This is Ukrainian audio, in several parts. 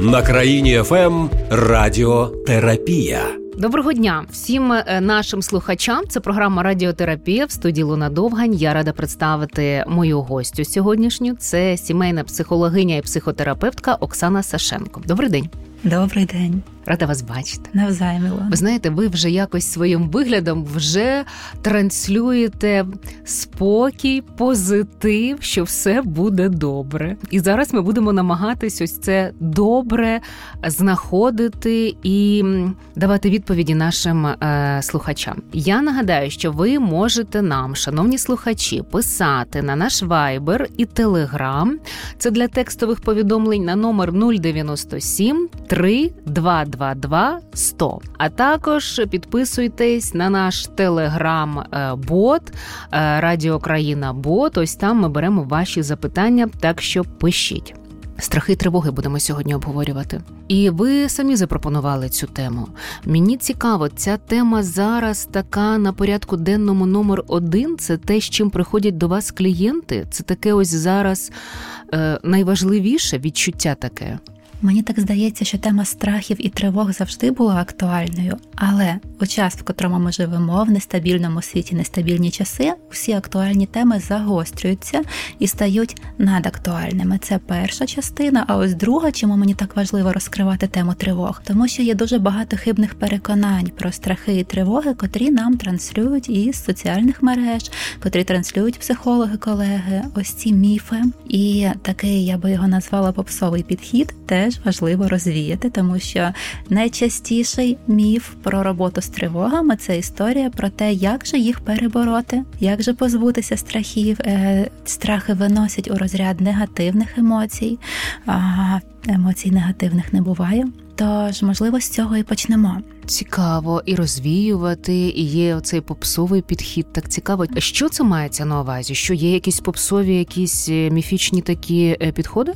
На країні ФМ Радіотерапія. Доброго дня всім е, нашим слухачам. Це програма Радіотерапія в студії Луна Довгань. Я рада представити мою гостю сьогоднішню. Це сімейна психологиня і психотерапевтка Оксана Сашенко. Добрий день. Добрий день. Рада вас бачити. Навзайміло. Ви знаєте, ви вже якось своїм виглядом вже транслюєте спокій, позитив, що все буде добре. І зараз ми будемо намагатись ось це добре знаходити і давати відповіді нашим е, слухачам. Я нагадаю, що ви можете нам, шановні слухачі, писати на наш вайбер і телеграм. Це для текстових повідомлень на номер 097 322 222 100. А також підписуйтесь на наш телеграм-бот е, Радіо Країна Бот. Ось там ми беремо ваші запитання, так що пишіть. Страхи і тривоги будемо сьогодні обговорювати. І ви самі запропонували цю тему. Мені цікаво, ця тема зараз така на порядку денному номер один. Це те, з чим приходять до вас клієнти. Це таке ось зараз е, найважливіше відчуття таке. Мені так здається, що тема страхів і тривог завжди була актуальною, але у час, в котрому ми живемо в нестабільному світі, нестабільні часи, всі актуальні теми загострюються і стають надактуальними. Це перша частина. А ось друга, чому мені так важливо розкривати тему тривог, тому що є дуже багато хибних переконань про страхи і тривоги, котрі нам транслюють із соціальних мереж, котрі транслюють психологи, колеги. Ось ці міфи, і такий я би його назвала попсовий підхід. Те теж важливо розвіяти, тому що найчастіший міф про роботу з тривогами це історія про те, як же їх перебороти, як же позбутися страхів. Е, страхи виносять у розряд негативних емоцій, а емоцій негативних не буває. Тож, можливо, з цього і почнемо. Цікаво і розвіювати, і є оцей попсовий підхід. Так цікаво. Що це мається на увазі? Що є якісь попсові, якісь е, міфічні такі е, підходи?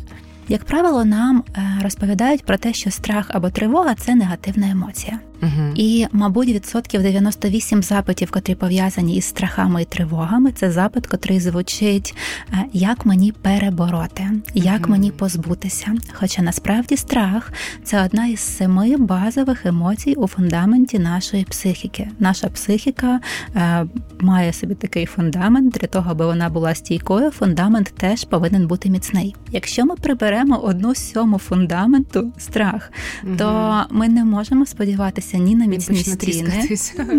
Як правило, нам е, розповідають про те, що страх або тривога це негативна емоція. Угу. І, мабуть, відсотків 98 запитів, котрі пов'язані із страхами і тривогами, це запит, котрий звучить, е, як мені перебороти, як угу. мені позбутися. Хоча насправді страх це одна із семи базових емоцій у фундаменті нашої психіки. Наша психіка е, має собі такий фундамент для того, аби вона була стійкою. Фундамент теж повинен бути міцний. Якщо ми приберемо одну сьому фундаменту страх, угу. то ми не можемо сподіватися сподіватися ні на міцні стіни,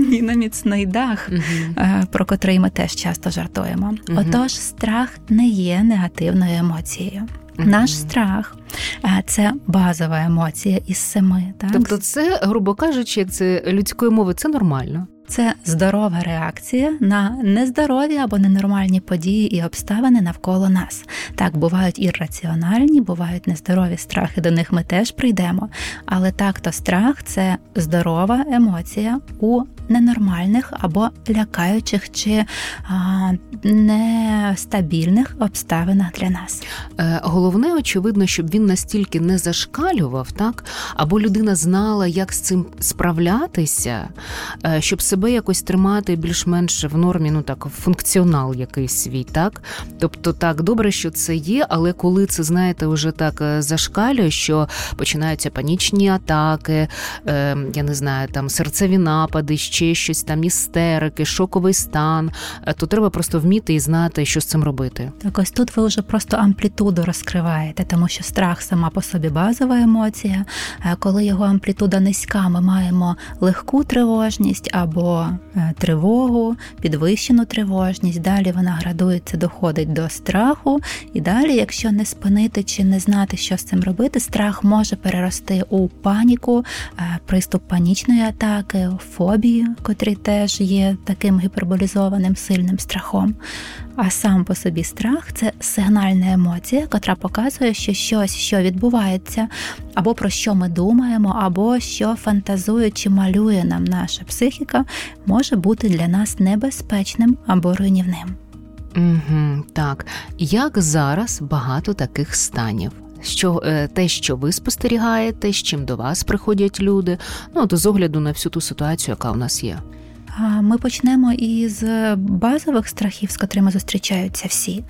ні на міцний дах, uh про котрий ми теж часто жартуємо. Отож, страх не є негативною емоцією. Наш страх е, це базова емоція із семи. Так? Тобто, це, грубо кажучи, як це людської мови, це нормально це здорова реакція на нездорові або ненормальні події і обставини навколо нас. Так, бувають ірраціональні, бувають нездорові страхи, до них ми теж прийдемо. Але так, то страх це здорова емоція у ненормальних або лякаючих чи а, нестабільних обставинах для нас. Е, головне, очевидно, щоб він настільки не зашкалював, так або людина знала, як з цим справлятися, е, щоб себе якось тримати більш-менш в нормі, ну так, функціонал якийсь свій, так? Тобто, так, добре, що це є, але коли це, знаєте, вже так е, зашкалює, що починаються панічні атаки, е, я не знаю, там серцеві напади, ще щось там, істерики, шоковий стан, е, то треба просто вміти і знати, що з цим робити. Так, ось тут ви вже просто амплітуду розкриваєте, тому що страх сама по собі базова емоція. Коли його амплітуда низька, ми маємо легку тривожність або Е, тривогу, підвищену тривожність. Далі вона градується, доходить до страху. І далі, якщо не спинити чи не знати, що з цим робити, страх може перерости у паніку, е, приступ панічної атаки, фобії, котрі теж є таким гіперболізованим сильним страхом. А сам по собі страх це сигнальна емоція, котра показує, що щось, що відбувається, або про що ми думаємо, або що фантазує чи малює нам наша психіка, може бути для нас небезпечним або руйнівним. Угу, Так, як зараз багато таких станів. Що е, те, що ви спостерігаєте, з чим до вас приходять люди, ну то з огляду на всю ту ситуацію, яка у нас є. Ми почнемо із базових страхів, з котрими зустрічаються всі.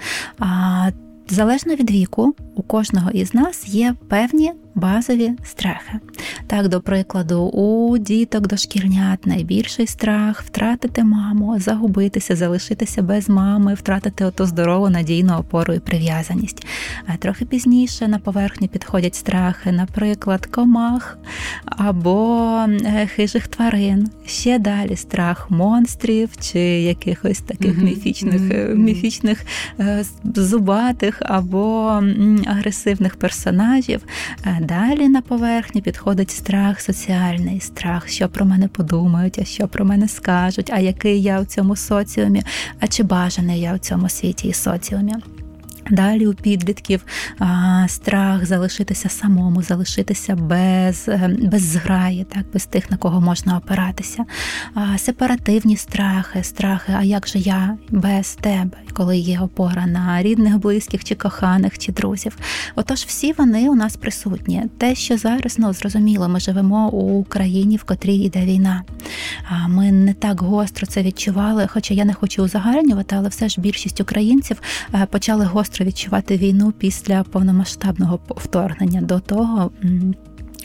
Залежно від віку, у кожного із нас є певні базові страхи. Так, до прикладу, у діток дошкільнят найбільший страх втратити маму, загубитися, залишитися без мами, втратити оту здорову надійну опору і прив'язаність. А трохи пізніше на поверхню підходять страхи, наприклад, комах або е, хижих тварин. Ще далі страх монстрів чи якихось таких mm-hmm. міфічних mm-hmm. міфічних е, зубатих або агресивних персонажів. Далі на поверхні підходить страх соціальний, страх, що про мене подумають, а що про мене скажуть, а який я в цьому соціумі, а чи бажаний я в цьому світі і соціумі. Далі у підлітків страх залишитися самому, залишитися без е, без зграї, так без тих, на кого можна опиратися, сепаративні страхи, страхи. А як же я без тебе, коли є опора на рідних, близьких, чи коханих, чи друзів? Отож, всі вони у нас присутні. Те, що зараз ну зрозуміло, ми живемо у країні, в котрій йде війна. А, Ми не так гостро це відчували, хоча я не хочу узагальнювати, але все ж більшість українців е, почали гостро відчувати війну після повномасштабного вторгнення. До того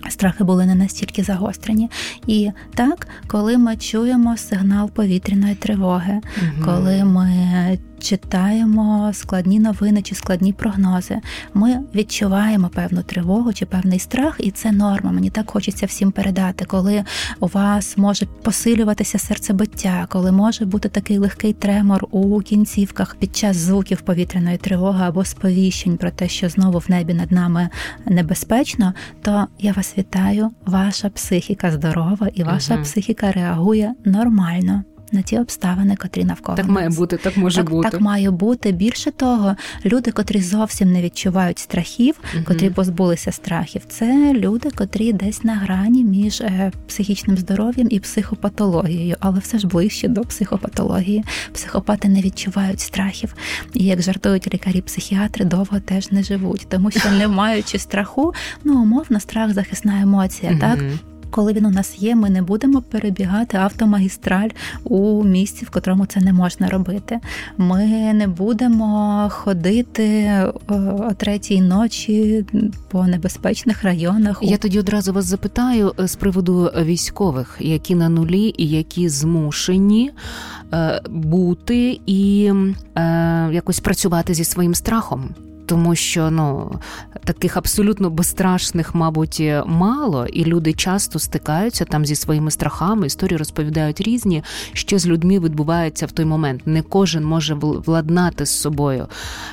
страхи були не настільки загострені. І так, коли ми чуємо сигнал повітряної тривоги, угу. коли ми читаємо складні новини чи складні прогнози, ми відчуваємо певну тривогу чи певний страх, і це норма. Мені так хочеться всім передати, коли у вас може посилюватися серцебиття, коли може бути такий легкий тремор у кінцівках під час звуків повітряної тривоги або сповіщень про те, що знову в небі над нами небезпечно, то я вас вітаю. Ваша психіка здорова і ваша угу. психіка реагує нормально на ті обставини, котрі навколо так нас. має бути, так може так, бути. Так має бути. Більше того, люди, котрі зовсім не відчувають страхів, угу. котрі позбулися страхів, це люди, котрі десь на грані між е, психічним здоров'ям і психопатологією, але все ж ближче до психопатології. Психопати не відчувають страхів. І як жартують лікарі-психіатри, довго теж не живуть, тому що не маючи страху, ну умовно страх захисна емоція, так коли він у нас є, ми не будемо перебігати автомагістраль у місці, в котрому це не можна робити. Ми не будемо ходити е, о третій ночі по небезпечних районах. Я тоді одразу вас запитаю е, з приводу військових, які на нулі і які змушені е, бути і якось працювати зі своїм страхом тому що ну таких абсолютно безстрашних, мабуть, мало, і люди часто стикаються там зі своїми страхами. Історії розповідають різні, що з людьми відбувається в той момент. Не кожен може владнати з собою.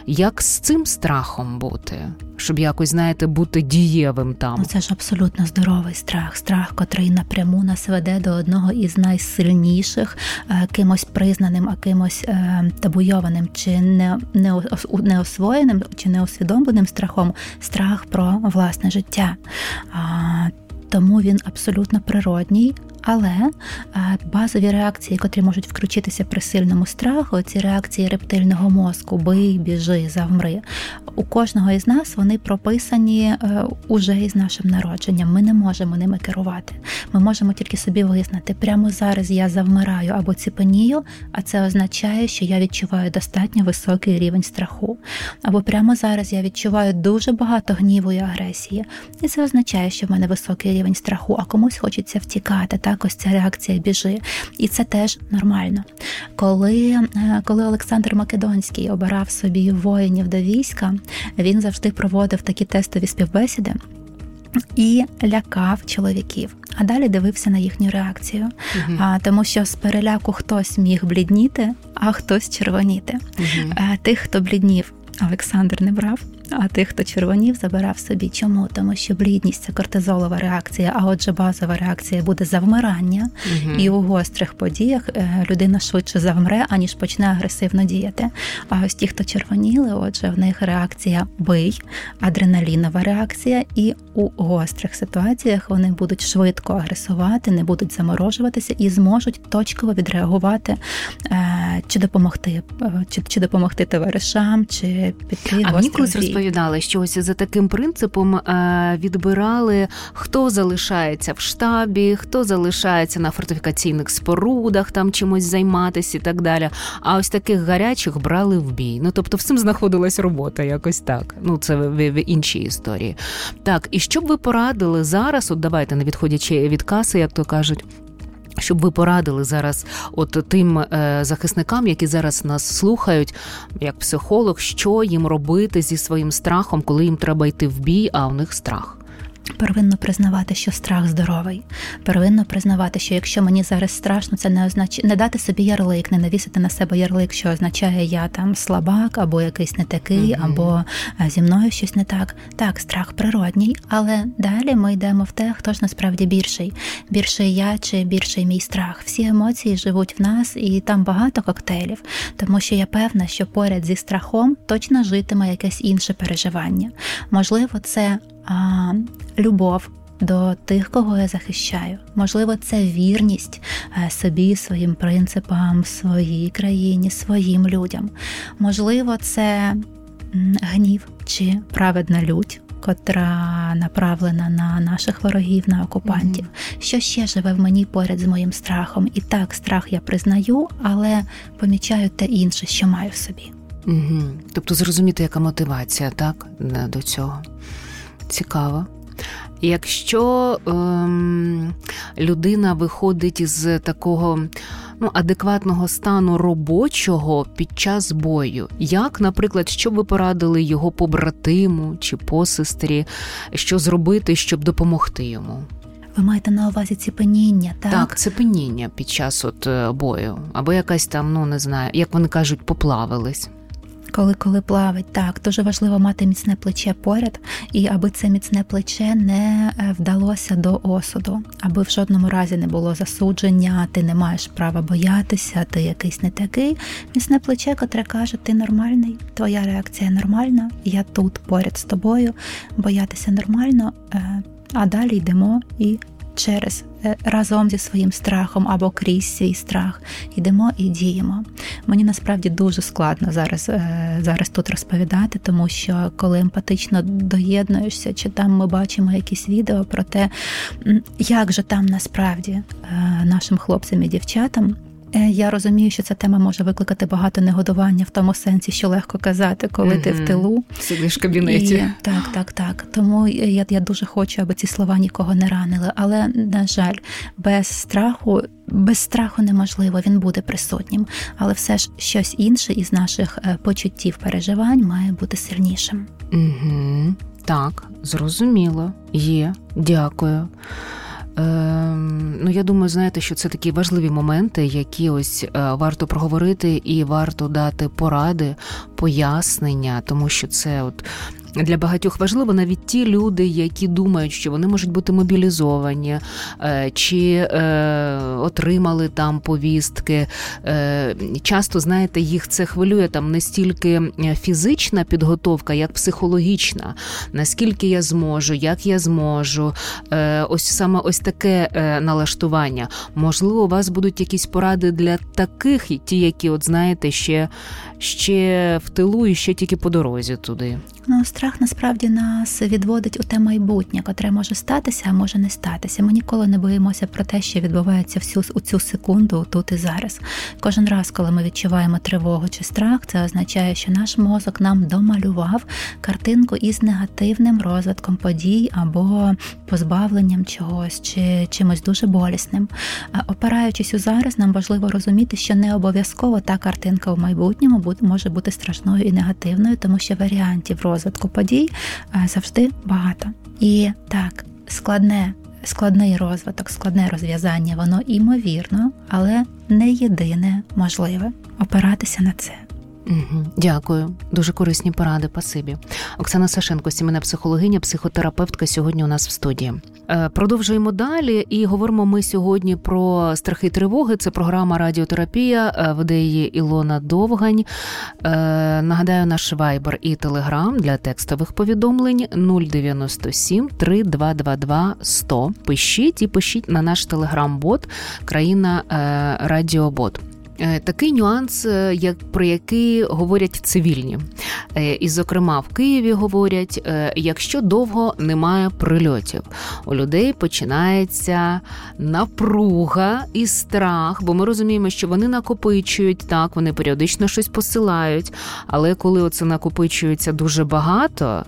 Як з цим страхом бути? Щоб якось знаєте, бути дієвим там. Ну, це ж абсолютно здоровий страх, страх, котрий напряму нас веде до одного із найсильніших, е, кимось признаним, а кимось е, табуйованим чи не, не, неосвоєним чи неусвідомленим страхом страх про власне життя. Тому він абсолютно природній, але е, базові реакції, котрі можуть включитися при сильному страху, ці реакції рептильного мозку, бий, біжи, завмри. У кожного із нас вони прописані е, уже із нашим народженням. Ми не можемо ними керувати. Ми можемо тільки собі визнати, прямо зараз я завмираю або ціпенію, а це означає, що я відчуваю достатньо високий рівень страху. Або прямо зараз я відчуваю дуже багато гніву і агресії, і це означає, що в мене високий рівень страху, а комусь хочеться втікати. Так, ось ця реакція біжи, і це теж нормально. Коли, е, Коли Олександр Македонський обирав собі воїнів до війська він завжди проводив такі тестові співбесіди. І лякав чоловіків, а далі дивився на їхню реакцію. uh А, Тому що з переляку хтось міг блідніти, а хтось червоніти. uh А, Тих, хто бліднів, Олександр не брав. А тих, хто червонів, забирав собі. Чому? Тому що блідність це кортизолова реакція, а отже, базова реакція буде завмирання, угу. і у гострих подіях е, людина швидше завмре, аніж почне агресивно діяти. А ось ті, хто червоніли, отже, в них реакція бий, адреналінова реакція, і у гострих ситуаціях вони будуть швидко агресувати, не будуть заморожуватися і зможуть точково відреагувати, е, чи допомогти, е, чи чи допомогти товаришам, чи піти а розповідали, що ось за таким принципом е, відбирали, хто залишається в штабі, хто залишається на фортифікаційних спорудах, там чимось займатися і так далі. А ось таких гарячих брали в бій. Ну тобто, всім знаходилась робота, якось так. Ну це в, в іншій історії. Так, і що б ви порадили зараз? От давайте не відходячи від каси, як то кажуть. Щоб ви порадили зараз, от тим е, захисникам, які зараз нас слухають, як психолог, що їм робити зі своїм страхом, коли їм треба йти в бій, а у них страх. Первинно признавати, що страх здоровий. Первинно признавати, що якщо мені зараз страшно, це не означає не дати собі ярлик, не навісити на себе ярлик, що означає я там слабак, або якийсь не такий, mm-hmm. або е, зі мною щось не так. Так, страх природній, але далі ми йдемо в те, хто ж насправді більший. Більший я чи більший мій страх. Всі емоції живуть в нас, і там багато коктейлів, тому що я певна, що поряд зі страхом точно житиме якесь інше переживання. Можливо, це а, любов до тих, кого я захищаю. Можливо, це вірність е, собі, своїм принципам, своїй країні, своїм людям. Можливо, це гнів чи праведна лють. Котра направлена на наших ворогів, на окупантів, mm-hmm. що ще живе в мені поряд з моїм страхом. І так, страх я признаю, але помічаю те інше, що маю в собі. Угу. Тобто зрозуміти, яка мотивація, так, до цього. Цікаво. Якщо ем, людина виходить із такого ну, адекватного стану робочого під час бою, як, наприклад, що ви порадили його побратиму чи посестрі, що зробити, щоб допомогти йому? Ви маєте на увазі ціпеніння, так? Так, ціпеніння під час от е, бою, або якась там, ну не знаю, як вони кажуть, поплавились коли коли плавить. Так, дуже важливо мати міцне плече поряд, і аби це міцне плече не е, вдалося до осуду, аби в жодному разі не було засудження, ти не маєш права боятися, ти якийсь не такий. Міцне плече, котре каже, ти нормальний, твоя реакція нормальна, я тут поряд з тобою, боятися нормально, е, а далі йдемо і через е, разом зі своїм страхом або крізь свій страх йдемо і діємо. Мені насправді дуже складно зараз е, зараз тут розповідати, тому що коли емпатично доєднуєшся, чи там ми бачимо якісь відео про те, як же там насправді е, нашим хлопцям і дівчатам. Е, я розумію, що ця тема може викликати багато негодування в тому сенсі, що легко казати, коли mm-hmm. ти в тилу сидиш в кабінеті. І, так, так, так. Тому я я дуже хочу, аби ці слова нікого не ранили. Але на жаль, без страху, без страху неможливо, він буде присутнім. Але все ж щось інше із наших е, почуттів, переживань має бути сильнішим. Угу. Так, зрозуміло, є. Дякую. Ем, ну, я думаю, знаєте, що це такі важливі моменти, які ось е, варто проговорити, і варто дати поради, пояснення, тому що це от для багатьох важливо навіть ті люди, які думають, що вони можуть бути мобілізовані, е, чи е, отримали там повістки. Е, часто, знаєте, їх це хвилює там не стільки фізична підготовка, як психологічна. Наскільки я зможу, як я зможу. Ось саме ось таке налаштування. Можливо, у вас будуть якісь поради для таких, ті, які, от знаєте, ще, ще в тилу і ще тільки по дорозі туди. Ну, страх насправді нас відводить у те майбутнє, котре може статися, а може не статися. Ми ніколи не боїмося про те, що відбувається всю у цю секунду, тут і зараз. Кожен раз, коли ми відчуваємо тривогу чи страх, це означає, що наш мозок нам домалював картинку із негативним розвитком подій або позбавленням чогось чи чимось дуже болісним. Опираючись у зараз, нам важливо розуміти, що не обов'язково та картинка в майбутньому може бути страшною і негативною, тому що варіантів розвитку подій е, завжди багато. І так, складне. Складний розвиток, складне розв'язання, воно імовірно, але не єдине можливе опиратися на це. Угу, Дякую, дуже корисні поради. Пасибі. Оксана Сашенко, сімейна психологиня, психотерапевтка. Сьогодні у нас в студії. Е, продовжуємо далі і говоримо ми сьогодні про страхи тривоги. Це програма Радіотерапія, е, веде її Ілона Довгань. Е, нагадаю, наш вайбер і телеграм для текстових повідомлень 097 3222 100. Пишіть і пишіть на наш телеграм-бот країна Радіобот. Е, такий нюанс, е, як про який говорять цивільні, е, і, зокрема, в Києві говорять: якщо довго немає прильотів, у людей починається напруга і страх, бо ми розуміємо, що вони накопичують так, вони періодично щось посилають, але коли оце накопичується дуже багато.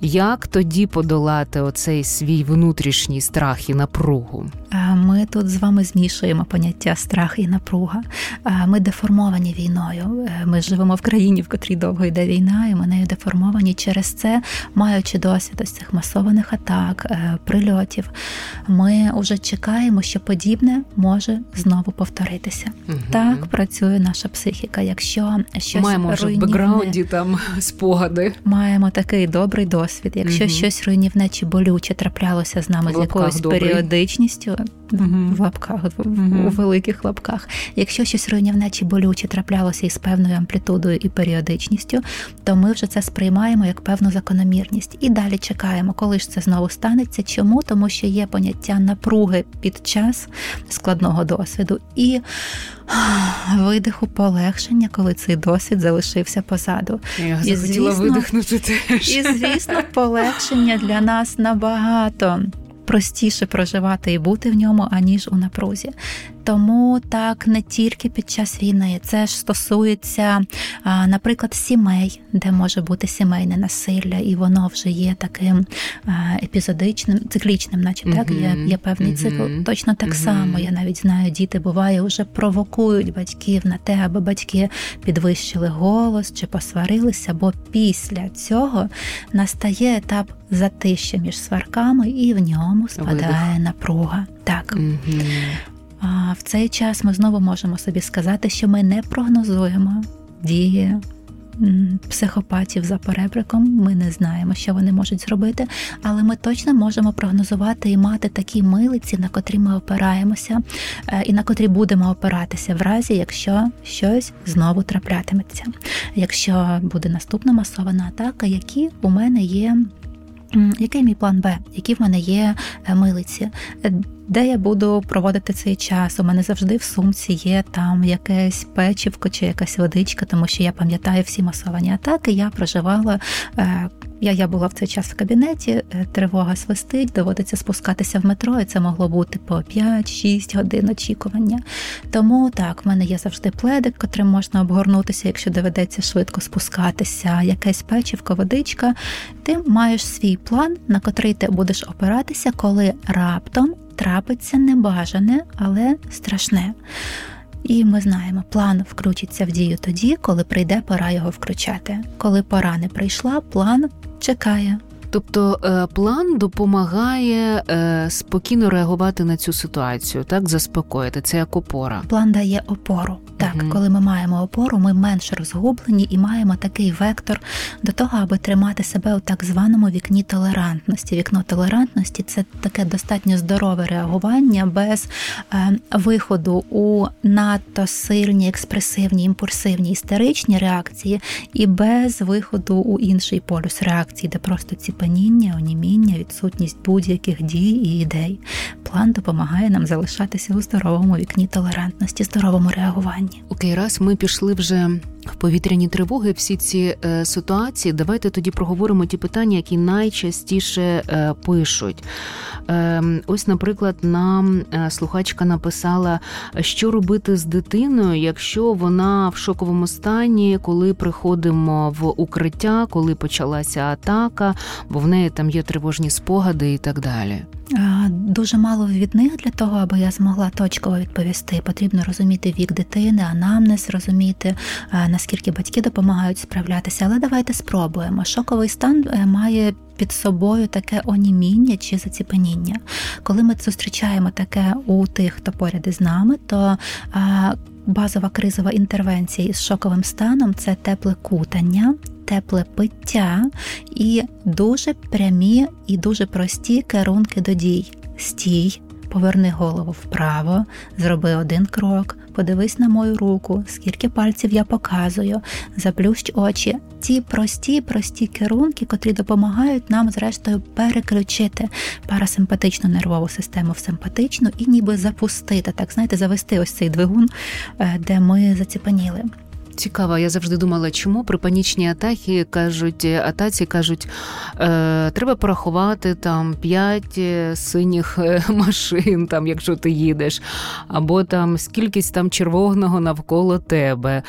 Як тоді подолати оцей свій внутрішній страх і напругу? Ми тут з вами змішуємо поняття страх і напруга. Ми деформовані війною. Е, ми живемо в країні, в котрій довго йде війна, і ми нею деформовані через це, маючи досвід ось цих масованих атак, е, прильотів. Ми вже чекаємо, що подібне може знову повторитися. Угу. Так працює наша психіка. Якщо щось маємо вже в бекграунді там спогади, маємо такий добрий досвід. Якщо угу. щось руйнівне чи болюче траплялося з нами з якоюсь періодичністю uh в лапках, uh у великих лапках. Якщо щось руйнівне чи болюче траплялося із певною амплітудою і періодичністю, то ми вже це сприймаємо як певну закономірність і далі чекаємо, коли ж це знову станеться. Чому? Тому що є поняття напруги під час складного досвіду і видиху полегшення, коли цей досвід залишився позаду. Я і, звісно, видихнути теж. І звісно, полегшення для нас набагато простіше проживати і бути в ньому, аніж у напрузі. Тому так не тільки під час війни, це ж стосується, наприклад, сімей, де може бути сімейне насилля, і воно вже є таким епізодичним, циклічним, наче так є є певний цикл. Точно так само. Я навіть знаю, діти буває вже провокують батьків на те, аби батьки підвищили голос чи посварилися, бо після цього настає етап затища між сварками, і в ньому спадає Видих. напруга. Так. В цей час ми знову можемо собі сказати, що ми не прогнозуємо дії психопатів за перебриком. Ми не знаємо, що вони можуть зробити, але ми точно можемо прогнозувати і мати такі милиці, на котрі ми опираємося, е, і на котрі будемо опиратися в разі, якщо щось знову траплятиметься. Якщо буде наступна масована атака, які у мене є. Який мій план Б? Які в мене є е, милиці? Е, де я буду проводити цей час? У мене завжди в сумці є там якесь печівко чи якась водичка, тому що я пам'ятаю всі масовані атаки. Я проживала е, я я була в цей час в кабінеті, е, тривога свистить, доводиться спускатися в метро, і це могло бути по 5-6 годин очікування. Тому так, в мене є завжди пледик, котрим можна обгорнутися, якщо доведеться швидко спускатися, якесь печівко, водичка. Ти маєш свій план, на котрий ти будеш опиратися, коли раптом трапиться небажане, але страшне. І ми знаємо, план вкрутиться в дію тоді, коли прийде пора його включати. Коли пора не прийшла, план чекає. Тобто е, план допомагає е, спокійно реагувати на цю ситуацію, так заспокоїти це як опора. План дає опору. Так, угу. коли ми маємо опору, ми менш розгублені і маємо такий вектор до того, аби тримати себе у так званому вікні толерантності. Вікно толерантності це таке достатньо здорове реагування без е, виходу у надто сильні, експресивні, імпульсивні істеричні реакції, і без виходу у інший полюс реакції, де просто ціпаніння, оніміння, відсутність будь-яких дій і ідей. План допомагає нам залишатися у здоровому вікні толерантності, здоровому реагуванні. Окей, раз ми пішли вже повітряні тривоги. Всі ці е, ситуації. Давайте тоді проговоримо ті питання, які найчастіше е, пишуть. Е, ось, наприклад, нам е, слухачка написала, що робити з дитиною, якщо вона в шоковому стані, коли приходимо в укриття, коли почалася атака, бо в неї там є тривожні спогади і так далі. Дуже мало від них для того, аби я змогла точково відповісти. Потрібно розуміти вік дитини, анамнез, розуміти, наскільки батьки допомагають справлятися. Але давайте спробуємо. Шоковий стан е, має під собою таке оніміння чи заціпеніння. Коли ми зустрічаємо таке у тих, хто поряд із нами, то базова кризова інтервенція із шоковим станом це тепле кутання. Тепле пиття і дуже прямі і дуже прості керунки до дій. Стій, поверни голову вправо, зроби один крок, подивись на мою руку, скільки пальців я показую, заплющ очі. Ті прості, прості керунки, котрі допомагають нам, зрештою, переключити парасимпатичну нервову систему в симпатичну і ніби запустити, так знаєте, завести ось цей двигун, е, де ми заціпаніли. Цікаво, я завжди думала, чому при панічній атаці кажуть, атаці кажуть, е, треба порахувати там п'ять е, синіх е, машин, там, якщо ти їдеш, або там скількись там червоного навколо тебе.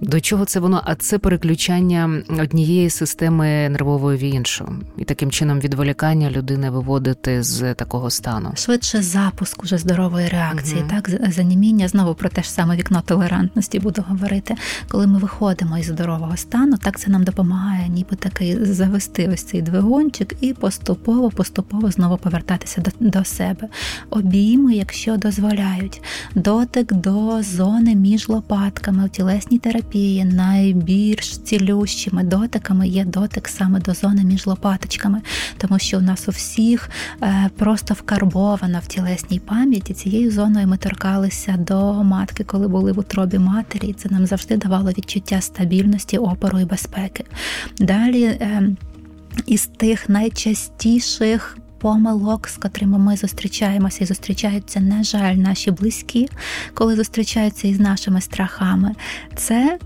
До чого це воно? А це переключання однієї системи нервової в іншу, і таким чином відволікання людини виводити з такого стану. Швидше запуск уже здорової реакції, угу. так заніміння знову про те ж саме вікно толерантності буду говорити коли ми виходимо із здорового стану, так це нам допомагає, ніби такий завести ось цей двигунчик і поступово, поступово знову повертатися до, до себе. Обійми, якщо дозволяють, дотик до зони між лопатками. У тілесній терапії, найбільш цілющими дотиками є дотик саме до зони між лопаточками, тому що у нас у всіх е, просто вкарбована в тілесній пам'яті. Цією зоною ми торкалися до матки, коли були в утробі матері, і це нам завжди давало давало відчуття стабільності, опору і безпеки. Далі е, із тих найчастіших. Помилок, з котрими ми зустрічаємося і зустрічаються, на жаль, наші близькі, коли зустрічаються із нашими страхами, це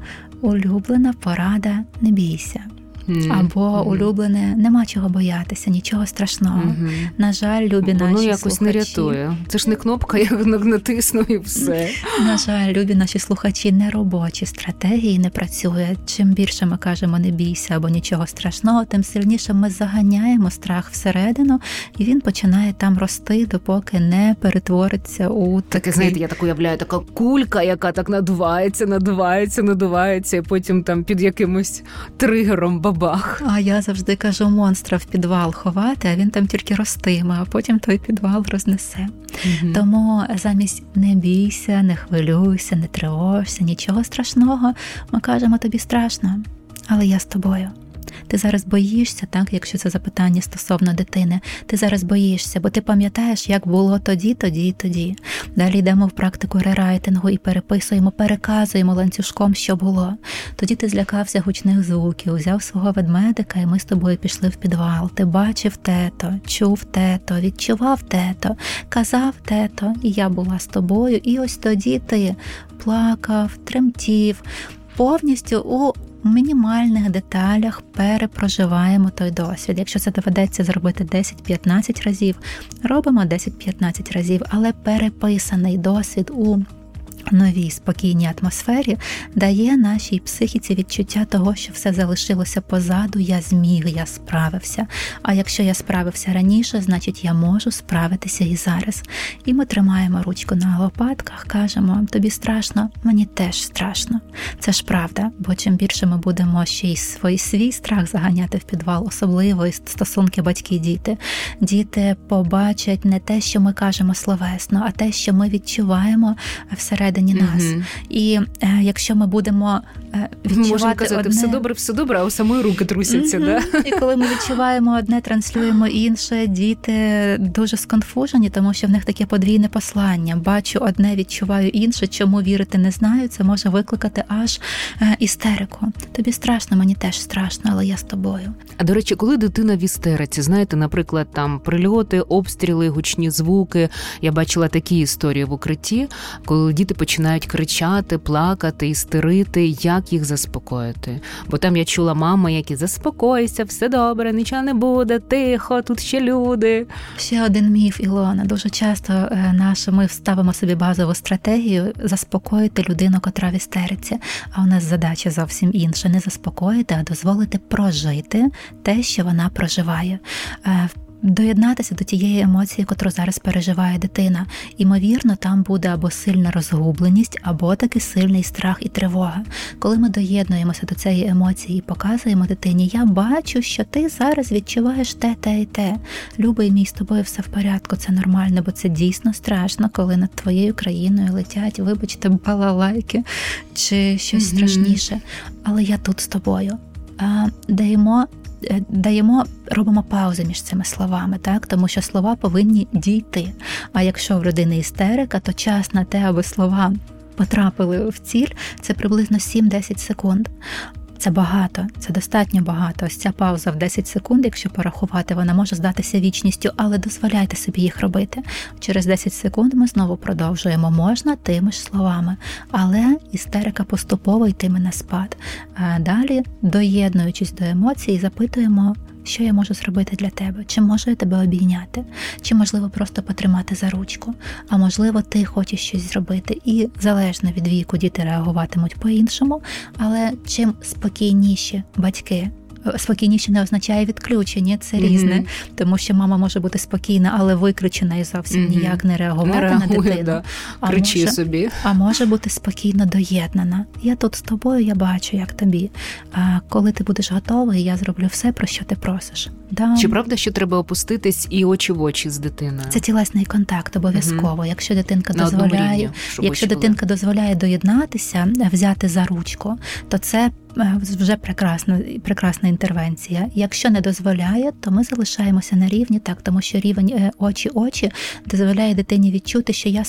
улюблена порада не бійся mm-hmm. або улюблене нема чого боятися, нічого страшного. Mm-hmm. На жаль, любі Воно наші якось слухачі. не рятує. Це ж не кнопка, я натисну і все. На жаль, любі наші слухачі не робочі стратегії не працює. Чим більше ми кажемо не бійся або нічого страшного, тим сильніше ми заганяємо страх всередину, і він починає там рости, допоки не перетвориться у такий... таке. Знаєте, я так уявляю, така кулька, яка так надувається, надувається, надувається, і потім там під якимось тригером бабах. А я завжди кажу монстра в підвал ховати, а він там тільки ростиме, а потім той підвал рознесе. Угу. Тому замість не бійся, не хвилюйся, не тривожся, нічого страшного. Ми кажемо тобі страшно, але я з тобою. Ти зараз боїшся, так, якщо це запитання стосовно дитини. Ти зараз боїшся, бо ти пам'ятаєш, як було тоді, тоді тоді. Далі йдемо в практику рерайтингу і переписуємо, переказуємо ланцюжком, що було. Тоді ти злякався гучних звуків, взяв свого ведмедика, і ми з тобою пішли в підвал. Ти бачив тето, чув тето, відчував тето, казав тето, і я була з тобою. І ось тоді ти плакав, тремтів. Повністю у мінімальних деталях перепроживаємо той досвід. Якщо це доведеться зробити 10-15 разів, робимо 10-15 разів, але переписаний досвід у новій спокійній атмосфері дає нашій психіці відчуття того, що все залишилося позаду, я зміг, я справився. А якщо я справився раніше, значить я можу справитися і зараз. І ми тримаємо ручку на лопатках, кажемо, тобі страшно, мені теж страшно. Це ж правда, бо чим більше ми будемо ще й свій свій страх заганяти в підвал, особливо і стосунки батьки-діти. Діти побачать не те, що ми кажемо словесно, а те, що ми відчуваємо всередині всередині нас. Mm-hmm. І е, якщо ми будемо е, відчувати Можна казати, одне... все добре, все добре, а у самої руки трусяться. Mm-hmm. Да? І коли ми відчуваємо одне, транслюємо інше, діти дуже сконфужені, тому що в них таке подвійне послання. Бачу одне, відчуваю інше. Чому вірити не знаю, це може викликати аж е, істерику. Тобі страшно, мені теж страшно, але я з тобою. А до речі, коли дитина в істериці, знаєте, наприклад, там прильоти, обстріли, гучні звуки. Я бачила такі історії в укритті, коли діти починають кричати, плакати, істерити, як їх заспокоїти. Бо там я чула мами, які заспокойся, все добре, нічого не буде, тихо, тут ще люди. Ще один міф, Ілона. Дуже часто е, наш, ми ставимо собі базову стратегію заспокоїти людину, котра в істериці. А у нас задача зовсім інша: не заспокоїти, а дозволити прожити те, що вона проживає. Доєднатися до тієї емоції, котру зараз переживає дитина. Імовірно, там буде або сильна розгубленість, або таки сильний страх і тривога. Коли ми доєднуємося до цієї емоції і показуємо дитині, я бачу, що ти зараз відчуваєш те, те і те. Любий мій з тобою все в порядку, це нормально, бо це дійсно страшно, коли над твоєю країною летять, вибачте, балалайки чи щось mm-hmm. страшніше. Але я тут з тобою. Даємо даємо, робимо паузи між цими словами, так тому що слова повинні дійти. А якщо в людини істерика, то час на те, аби слова потрапили в ціль, це приблизно 7-10 секунд. Це багато, це достатньо багато. Ось ця пауза в 10 секунд, якщо порахувати, вона може здатися вічністю, але дозволяйте собі їх робити. Через 10 секунд ми знову продовжуємо. Можна тими ж словами, але істерика поступово йтиме на спад. Далі, доєднуючись до емоцій, запитуємо що я можу зробити для тебе, чи можу я тебе обійняти, чи можливо просто потримати за ручку, а можливо, ти хочеш щось зробити. І залежно від віку діти реагуватимуть по-іншому, але чим спокійніші батьки спокійніше не означає відключення, це mm-hmm. різне, тому що мама може бути спокійна, але виключена і зовсім mm-hmm. ніяк не реагувати не реагує, на дитину. Да. А Кричи може, собі. А може бути спокійно доєднана. Я тут з тобою, я бачу, як тобі. А коли ти будеш готовий, я зроблю все, про що ти просиш. Да. Чи правда, що треба опуститись і очі в очі з дитиною? Це тілесний контакт обов'язково. Mm-hmm. Якщо дитинка На дозволяє, рівні, якщо дитинка дозволяє доєднатися, взяти за ручку, то це вже прекрасна прекрасна інтервенція. Якщо не дозволяє, то ми залишаємося на рівні, так тому що рівень очі-очі дозволяє дитині відчути, що я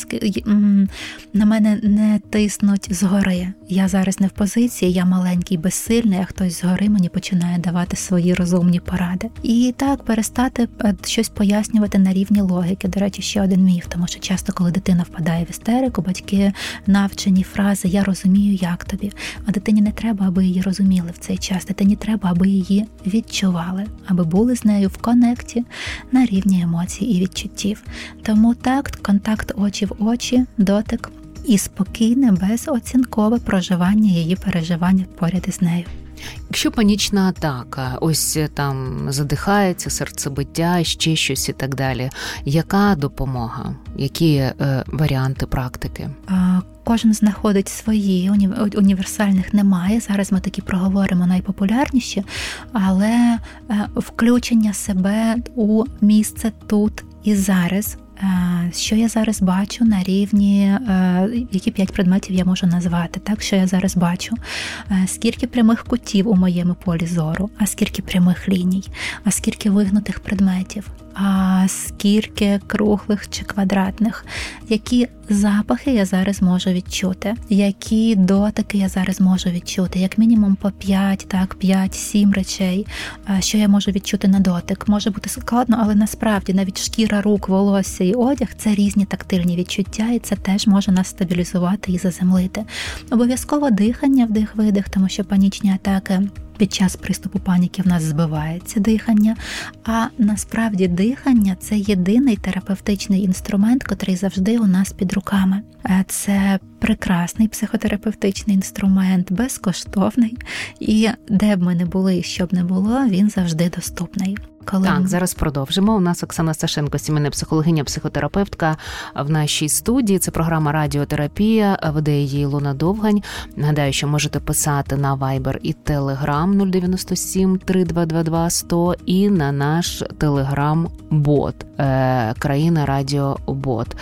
на мене не тиснуть згори. Я зараз не в позиції, я маленький, безсильний, а хтось згори мені починає давати свої розумні поради. І так перестати е, щось пояснювати на рівні логіки. До речі, ще один міф, тому що часто, коли дитина впадає в істерику, батьки навчені фрази Я розумію, як тобі, а дитині не треба, аби її розуміли в цей час. Дитині треба, аби її відчували, аби були з нею в конекті на рівні емоцій і відчуттів. Тому такт, контакт очі в очі, дотик і спокійне, безоцінкове проживання її переживання поряд із нею. Якщо панічна атака, ось там задихається серцебиття, ще щось і так далі. Яка допомога? Які е, варіанти практики? Кожен знаходить свої універсальних немає. Зараз ми такі проговоримо найпопулярніші, але е, включення себе у місце тут і зараз. Е, що я зараз бачу на рівні, е, які п'ять предметів я можу назвати, так? Що я зараз бачу, скільки прямих кутів у моєму полі зору, а скільки прямих ліній, а скільки вигнутих предметів, скільки круглих чи квадратних, які запахи я зараз можу відчути, які дотики я зараз можу відчути, як мінімум по 5, так, 5-7 речей, що я можу відчути на дотик. Може бути складно, але насправді навіть шкіра рук, волосся і одяг це різні тактильні відчуття, і це теж може нас стабілізувати і заземлити. Обов'язково дихання, вдих-видих, тому що панічні атаки під час приступу паніки в нас збивається дихання. А насправді дихання це єдиний терапевтичний інструмент, котрий завжди у нас під руками. Е, це прекрасний психотерапевтичний інструмент, безкоштовний, і де б ми не були, що б не було, він завжди доступний. Коли так, зараз продовжимо. У нас Оксана Сашенко, сімейна психологиня, психотерапевтка в нашій студії. Це програма Радіотерапія, веде її Луна Довгань. Нагадаю, що можете писати на Viber і Telegram 097 3222 100 і на наш Telegram-бот е, Країна Радіо Бот.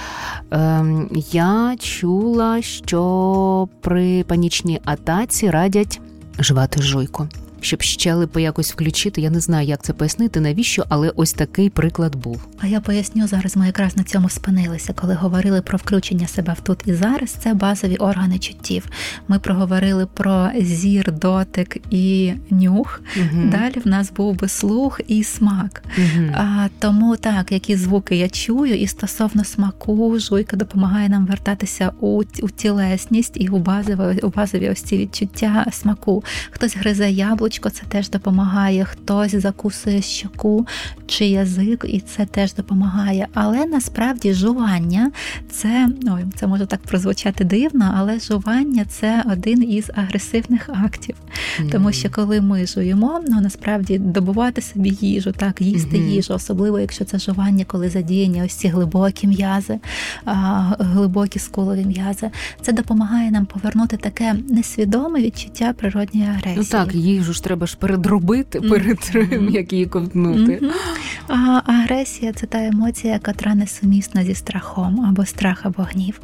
Ем, я чула, що при панічній атаці радять жвати жуйку щоб щелепи якось включити. Я не знаю, як це пояснити, навіщо, але ось такий приклад був. А я поясню зараз. Ми якраз на цьому спинилися, коли говорили про включення себе в тут і зараз. Це базові органи чуттів. Ми проговорили про зір, дотик і нюх. Угу. Далі в нас був би слух і смак. Угу. А тому так, які звуки я чую, і стосовно смаку, жуйка допомагає нам вертатися у у тілесність і у базові, у базові ось ці відчуття смаку. Хтось гризе яблуко яблучко це теж допомагає, хтось закусує щоку чи язик, і це теж допомагає. Але насправді жування це ой, це може так прозвучати дивно, але жування це один із агресивних актів. Mm-hmm. Тому що коли ми жуємо, ну насправді добувати собі їжу, так, їсти mm-hmm. їжу, особливо якщо це жування, коли задіяні ось ці глибокі м'язи, глибокі скулові м'язи, це допомагає нам повернути таке несвідоме відчуття природньої агресії. Ну так, їжу ж треба ж передробити перед тим, як її ковтнути. А агресія це та емоція, яка несумісна зі страхом, або страх, або гнів.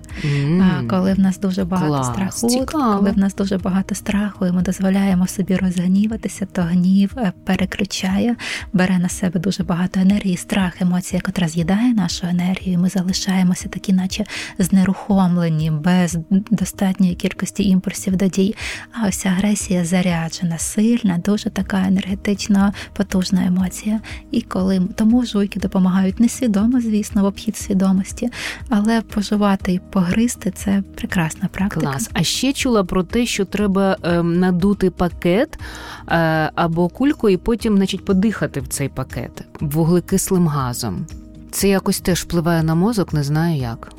А коли в нас дуже багато Клас, страху, цікаво. коли в нас дуже багато страху, і ми дозволяємо собі розгніватися, то гнів е, переключає, бере на себе дуже багато енергії. Страх, емоція, яка з'їдає нашу енергію. і Ми залишаємося такі, наче знерухомлені, без достатньої кількості імпульсів до дій. А ось агресія заряджена, сильна, дуже така енергетично потужна емоція. І коли тому жуйки допомагають несвідомо, звісно, в обхід свідомості, але поживати і погризти це прекрасна практика. Клас. А ще чула про те, що треба е, надути пакет е, або кульку, і потім, значить, подихати в цей пакет вуглекислим газом. Це якось теж впливає на мозок, не знаю як.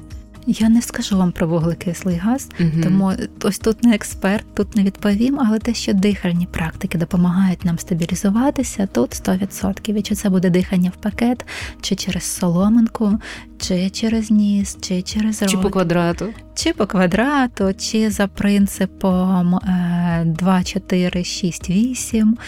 Я не скажу вам про вуглекислий газ, угу. тому ось тут не експерт, тут не відповім, але те, що дихальні практики допомагають нам стабілізуватися, тут 100%. І чи це буде дихання в пакет, чи через соломинку, чи через ніс, чи через рот. Чи по квадрату. Чи по квадрату, чи за принципом 2, 4, 6, 8.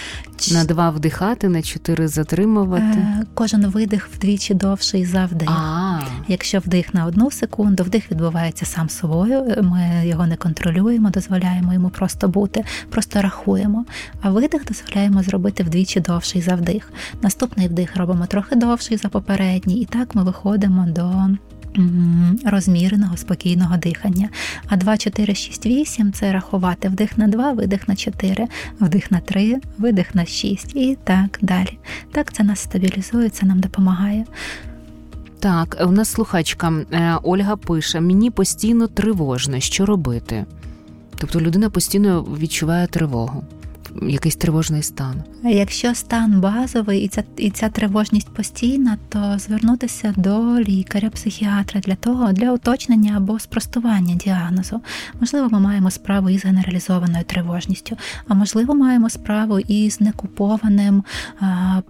На 2 вдихати, на 4 затримувати. Е, кожен видих вдвічі довший за вдих. А. Якщо вдих на одну секунду, вдих відбувається сам собою, ми його не контролюємо, дозволяємо йому просто бути, просто рахуємо. А видих дозволяємо зробити вдвічі довший за вдих. Наступний вдих робимо трохи довший за попередній, і так ми виходимо до розміреного, спокійного дихання. А 2, 4, 6, 8 це рахувати вдих на 2, видих на 4, вдих на 3, видих на 6 і так далі. Так це нас стабілізує, це нам допомагає. Так, у нас слухачка е, Ольга пише: мені постійно тривожно, що робити. Тобто людина постійно відчуває тривогу якийсь тривожний стан. Якщо стан базовий і ця і ця тривожність постійна, то звернутися до лікаря, психіатра для того, для уточнення або спростування діагнозу. Можливо, ми маємо справу із генералізованою тривожністю, а можливо, маємо справу із некупованим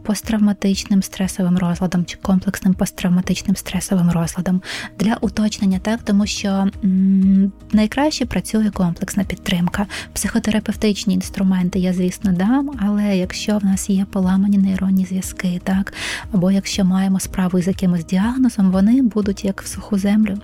посттравматичним стресовим розладом чи комплексним посттравматичним стресовим розладом для уточнення, так тому що м, найкраще працює комплексна підтримка, психотерапевтичні інструменти. Я звісно, дам, але якщо в нас є поламані нейронні зв'язки, так або якщо маємо справу з якимось діагнозом, вони будуть як в суху землю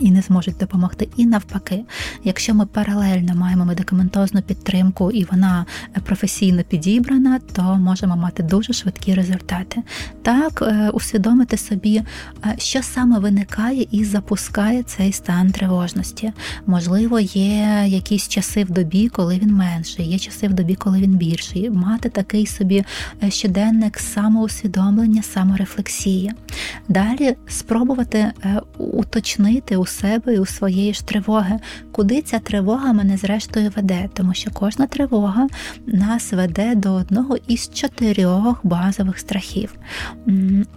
і не зможуть допомогти. І навпаки, якщо ми паралельно маємо медикаментозну підтримку і вона професійно підібрана, то можемо мати дуже швидкі результати. Так, е, усвідомити собі, е, що саме виникає і запускає цей стан тривожності. Можливо, є якісь часи в добі, коли він менший, є часи в добі, коли він більший. Мати такий собі е, щоденник самоусвідомлення, саморефлексії. Далі спробувати уточнити у себе і у своєї ж тривоги, куди ця тривога мене зрештою веде, тому що кожна тривога нас веде до одного із чотирьох базових страхів.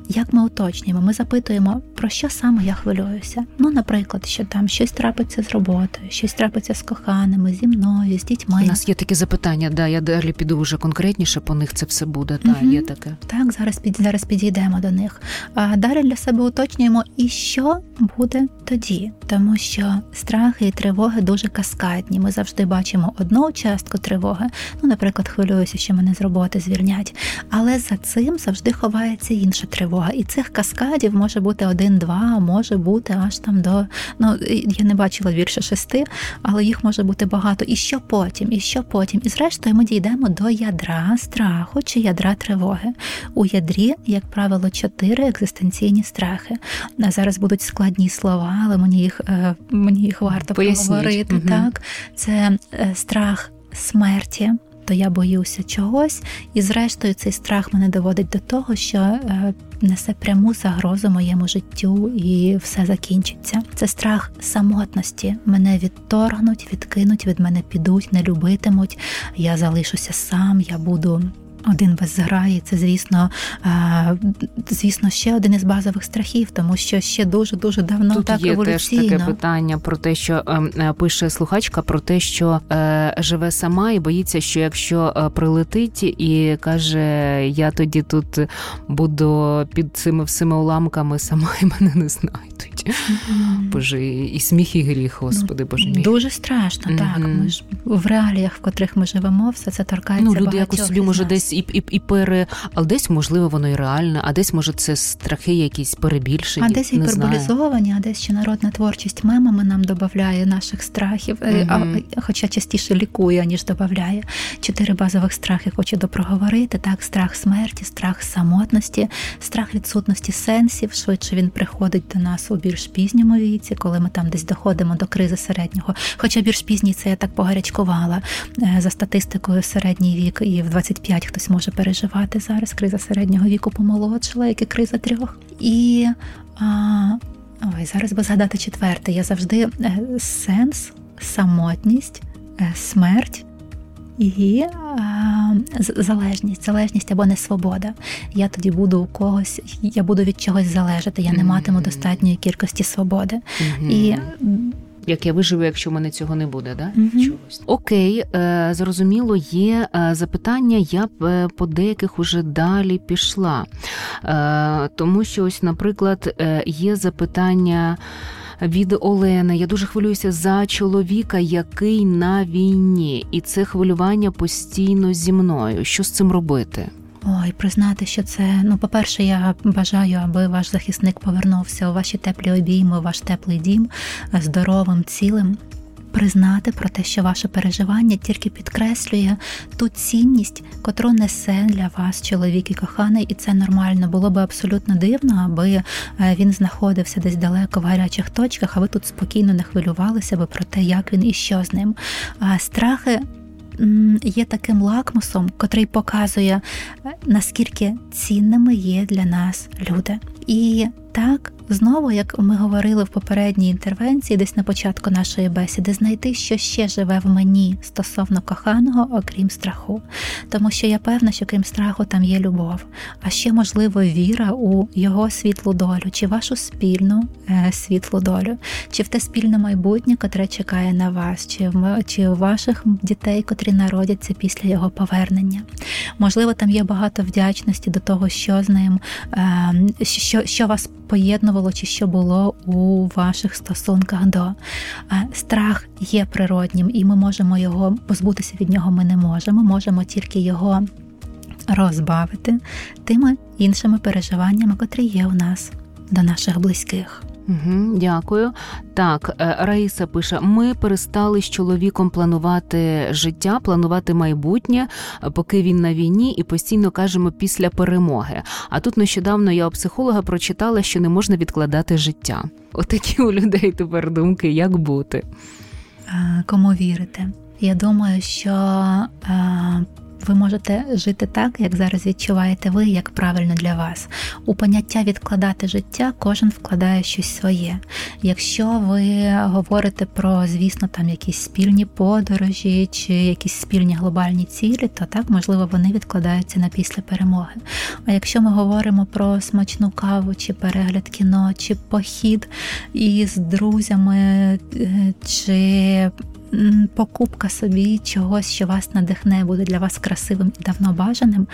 Як ми уточнюємо, ми запитуємо, про що саме я хвилююся. Ну, наприклад, що там щось трапиться з роботою, щось трапиться з коханими, зі мною, з дітьми. У нас є такі запитання, да, я далі піду вже конкретніше, по них це все буде. Та, угу. є таке. Так, зараз під зараз підійдемо до них. А далі для себе уточнюємо, і що буде тоді тоді, тому що страхи і тривоги дуже каскадні. Ми завжди бачимо одну частку тривоги. Ну, наприклад, хвилююся, що мене з роботи звільнять. Але за цим завжди ховається інша тривога. І цих каскадів може бути один-два, може бути аж там до ну я не бачила більше шести, але їх може бути багато. І що потім, і що потім? І зрештою ми дійдемо до ядра страху чи ядра тривоги. У ядрі, як правило, чотири екзистенційні страхи. Зараз будуть складні слова, але мені їх е, мені їх варто Поясніть. поговорити. Угу. Так, це е, страх смерті. То я боюся чогось, і зрештою цей страх мене доводить до того, що е, несе пряму загрозу моєму життю, і все закінчиться. Це страх самотності. Мене відторгнуть, відкинуть, від мене підуть, не любитимуть. Я залишуся сам, я буду один без зграї. Це, звісно, звісно, ще один із базових страхів, тому що ще дуже дуже давно Тут так є еволюційно. теж таке питання про те, що ем, е, пише слухачка про те, що е, живе сама і боїться, що якщо е, прилетить і каже, я тоді тут буду під цими всіми уламками сама і мене не знайдуть. Mm-hmm. Боже, і сміх, і гріх, господи, ну, боже мій. Дуже страшно, mm-hmm. так. Ми ж в реаліях, в котрих ми живемо, все це торкається. Ну, люди якось собі може десь і і, і пере, але десь можливо воно і реальне, а десь може це страхи, якісь перебільшені. А десь гіперболізовані, а десь ще народна творчість мемами нам додає наших страхів, mm а, хоча частіше лікує, ніж додає. Чотири базових страхи хочу допроговорити. Так, страх смерті, страх самотності, страх відсутності сенсів. Швидше він приходить до нас у більш пізньому віці, коли ми там десь доходимо до кризи середнього. Хоча більш пізній це я так погарячкувала е, за статистикою середній вік, і в 25 хтось може переживати зараз. Криза середнього віку помолодшила, як і криза трьох. І а, ой, зараз би згадати четверте. Я завжди е, сенс, самотність, е, смерть. І а, залежність, залежність або несвобода. Я тоді буду у когось, я буду від чогось залежати, я не матиму достатньої кількості свободи. Mm-hmm. І як я виживу, якщо в мене цього не буде, да? Угу. Чогось. Окей, е, зрозуміло, є е, запитання, я б е, по деяких уже далі пішла. Тому що, ось, наприклад, є запитання. Від Олени я дуже хвилююся за чоловіка, який на війні, і це хвилювання постійно зі мною. Що з цим робити? Ой, признати, що це ну, по-перше, я бажаю, аби ваш захисник повернувся у ваші теплі обійми, у ваш теплий дім здоровим, цілим. Признати про те, що ваше переживання тільки підкреслює ту цінність, котру несе для вас чоловік і коханий, і це нормально. Було би абсолютно дивно, аби е, він знаходився десь далеко в гарячих точках, а ви тут спокійно не хвилювалися би про те, як він і що з ним. Страхи є таким лакмусом, котрий показує, е, наскільки цінними є для нас люди. І так, знову, як ми говорили в попередній інтервенції, десь на початку нашої бесіди, знайти, що ще живе в мені стосовно коханого, окрім страху. Тому що я певна, що крім страху там є любов, а ще, можливо, віра у його світлу долю, чи вашу спільну е, світлу долю, чи в те спільне майбутнє, котре чекає на вас, чи в чи у ваших дітей, котрі народяться після його повернення. Можливо, там є багато вдячності до того, що з ним, е, що, що вас поєднувало чи що було у ваших стосунках до страх є природнім, і ми можемо його позбутися від нього. Ми не можемо, можемо тільки його розбавити тими іншими переживаннями, котрі є у нас до наших близьких. Угу, Дякую. Так, е, Раїса пише: ми перестали з чоловіком планувати життя, планувати майбутнє, поки він на війні, і постійно кажемо після перемоги. А тут нещодавно я у психолога прочитала, що не можна відкладати життя. Отакі у людей тепер думки, як бути. Кому вірите? Я думаю, що ви можете жити так, як зараз відчуваєте ви, як правильно для вас. У поняття відкладати життя кожен вкладає щось своє. Якщо ви говорите про, звісно, там якісь спільні подорожі чи якісь спільні глобальні цілі, то так, можливо, вони відкладаються на після перемоги. А якщо ми говоримо про смачну каву, чи перегляд кіно, чи похід із друзями, е, чи покупка собі чогось, що вас надихне, буде для вас красивим і давно бажаним,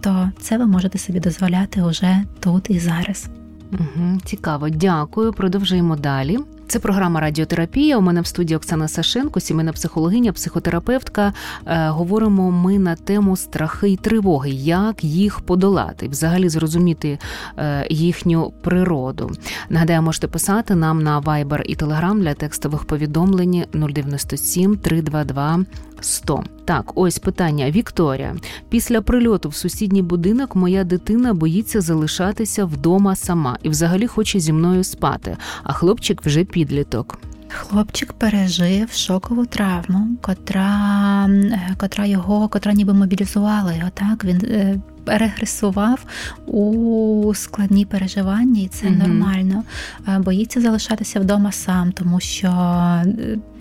то це ви можете собі дозволяти уже тут і зараз. Угу, Цікаво, дякую. Продовжуємо далі. Це програма Радіотерапія. У мене в студії Оксана Сашенко, сімейна психологиня, психотерапевтка. Е, говоримо ми на тему страхи й тривоги, як їх подолати, взагалі зрозуміти е, їхню природу. Нагадаю, можете писати нам на Viber і Telegram для текстових повідомлень 097 322 100. Так, ось питання Вікторія. Після прильоту в сусідній будинок моя дитина боїться залишатися вдома сама і взагалі хоче зі мною спати, а хлопчик вже підліток. Хлопчик пережив шокову травму, котра е, котра його, котра ніби мобілізувала його. Так він е, регресував у складні переживання, і це mm нормально. Е, боїться залишатися вдома сам, тому що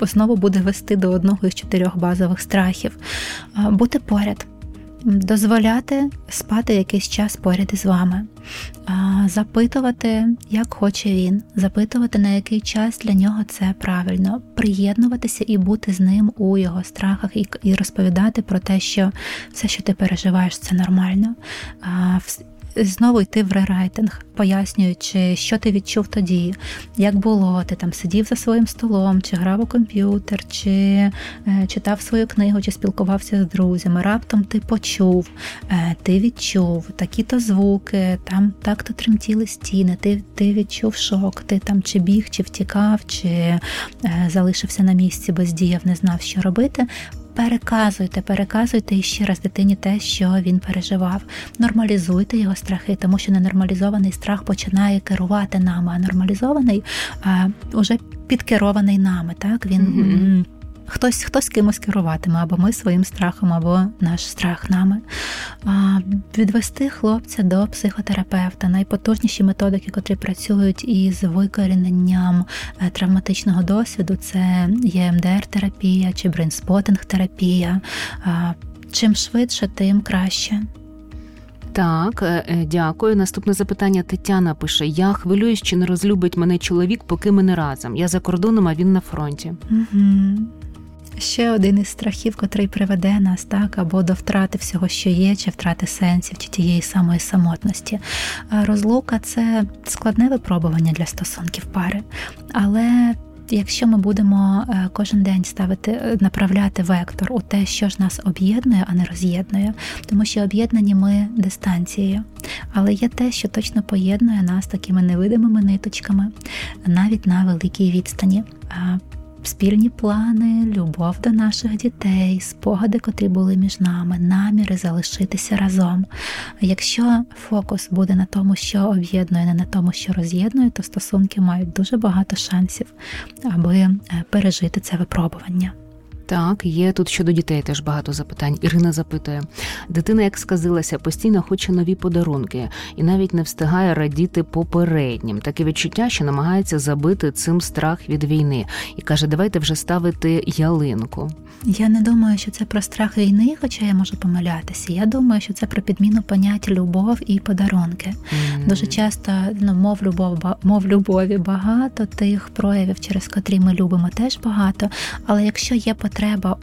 знову буде вести до одного із чотирьох базових страхів. Бути поряд дозволяти спати якийсь час поряд із вами, запитувати, як хоче він, запитувати, на який час для нього це правильно, приєднуватися і бути з ним у його страхах, і розповідати про те, що все, що ти переживаєш, це нормально. Знову йти в рерайтинг, пояснюючи, що ти відчув тоді, як було, ти там сидів за своїм столом, чи грав у комп'ютер, чи е, читав свою книгу, чи спілкувався з друзями. Раптом ти почув, е, ти відчув такі-то звуки, там так-то тремтіли стіни, ти ти відчув шок, ти там чи біг, чи втікав, чи е, залишився на місці, бездіяв, не знав, що робити. Переказуйте, переказуйте ще раз дитині те, що він переживав. Нормалізуйте його страхи, тому що ненормалізований страх починає керувати нами, а нормалізований а, уже підкерований нами. Так він. Mm-hmm хтось хтось кимось керуватиме, або ми своїм страхом, або наш страх нами. А, Відвести хлопця до психотерапевта, найпотужніші методики, котрі працюють із викоріненням е, травматичного досвіду, це ЄМДР-терапія чи брейнспотинг-терапія. Чим швидше, тим краще. Так, е, е, дякую. Наступне запитання Тетяна пише: Я хвилююсь, чи не розлюбить мене чоловік, поки ми не разом. Я за кордоном, а він на фронті. Угу. Ще один із страхів, котрий приведе нас так або до втрати всього, що є, чи втрати сенсів, чи тієї самої самотності. Розлука це складне випробування для стосунків пари, але. Якщо ми будемо е, кожен день ставити, е, направляти вектор у те, що ж нас об'єднує, а не роз'єднує, тому що об'єднані ми дистанцією, але є те, що точно поєднує нас такими невидимими ниточками, навіть на великій відстані спільні плани, любов до наших дітей, спогади, котрі були між нами, наміри залишитися разом. Якщо фокус буде на тому, що об'єднує, не на тому, що роз'єднує, то стосунки мають дуже багато шансів, аби е, пережити це випробування. Так, є тут щодо дітей теж багато запитань. Ірина запитує: дитина, як сказилася, постійно хоче нові подарунки і навіть не встигає радіти попереднім. Таке відчуття, що намагається забити цим страх від війни, і каже: Давайте вже ставити ялинку. Я не думаю, що це про страх війни, хоча я можу помилятися. Я думаю, що це про підміну понять любов і подарунки. Mm. Дуже часто ну, мов любов, мов любові багато тих проявів, через котрі ми любимо, теж багато. Але якщо є потреба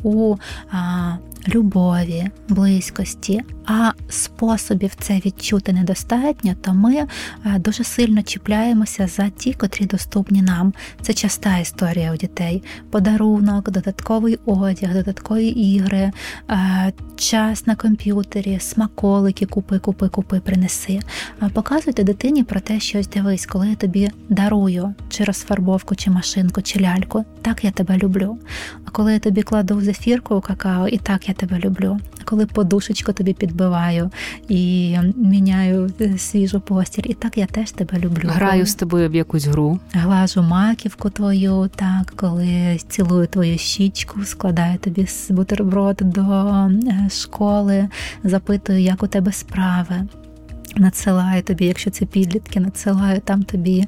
у а, любові, близькості, а способів це відчути недостатньо, то ми е, дуже сильно чіпляємося за ті, котрі доступні нам. Це часта історія у дітей: подарунок, додатковий одяг, додаткові ігри, е, час на комп'ютері, смаколики, купи, купи, купи, принеси. Показуйте дитині про те, що ось дивись, коли я тобі дарую чи розфарбовку, чи машинку, чи ляльку, так я тебе люблю. А коли я тобі кладу зефірку у какао, і так я тебе люблю. А коли подушечку тобі підбиваю і міняю е, свіжу постіль, і так я теж тебе люблю. Граю з тобою в якусь гру. Глажу маківку твою, так, коли цілую твою щічку, складаю тобі бутерброд до е, школи, запитую, як у тебе справи. Надсилаю тобі, якщо це підлітки, надсилаю там тобі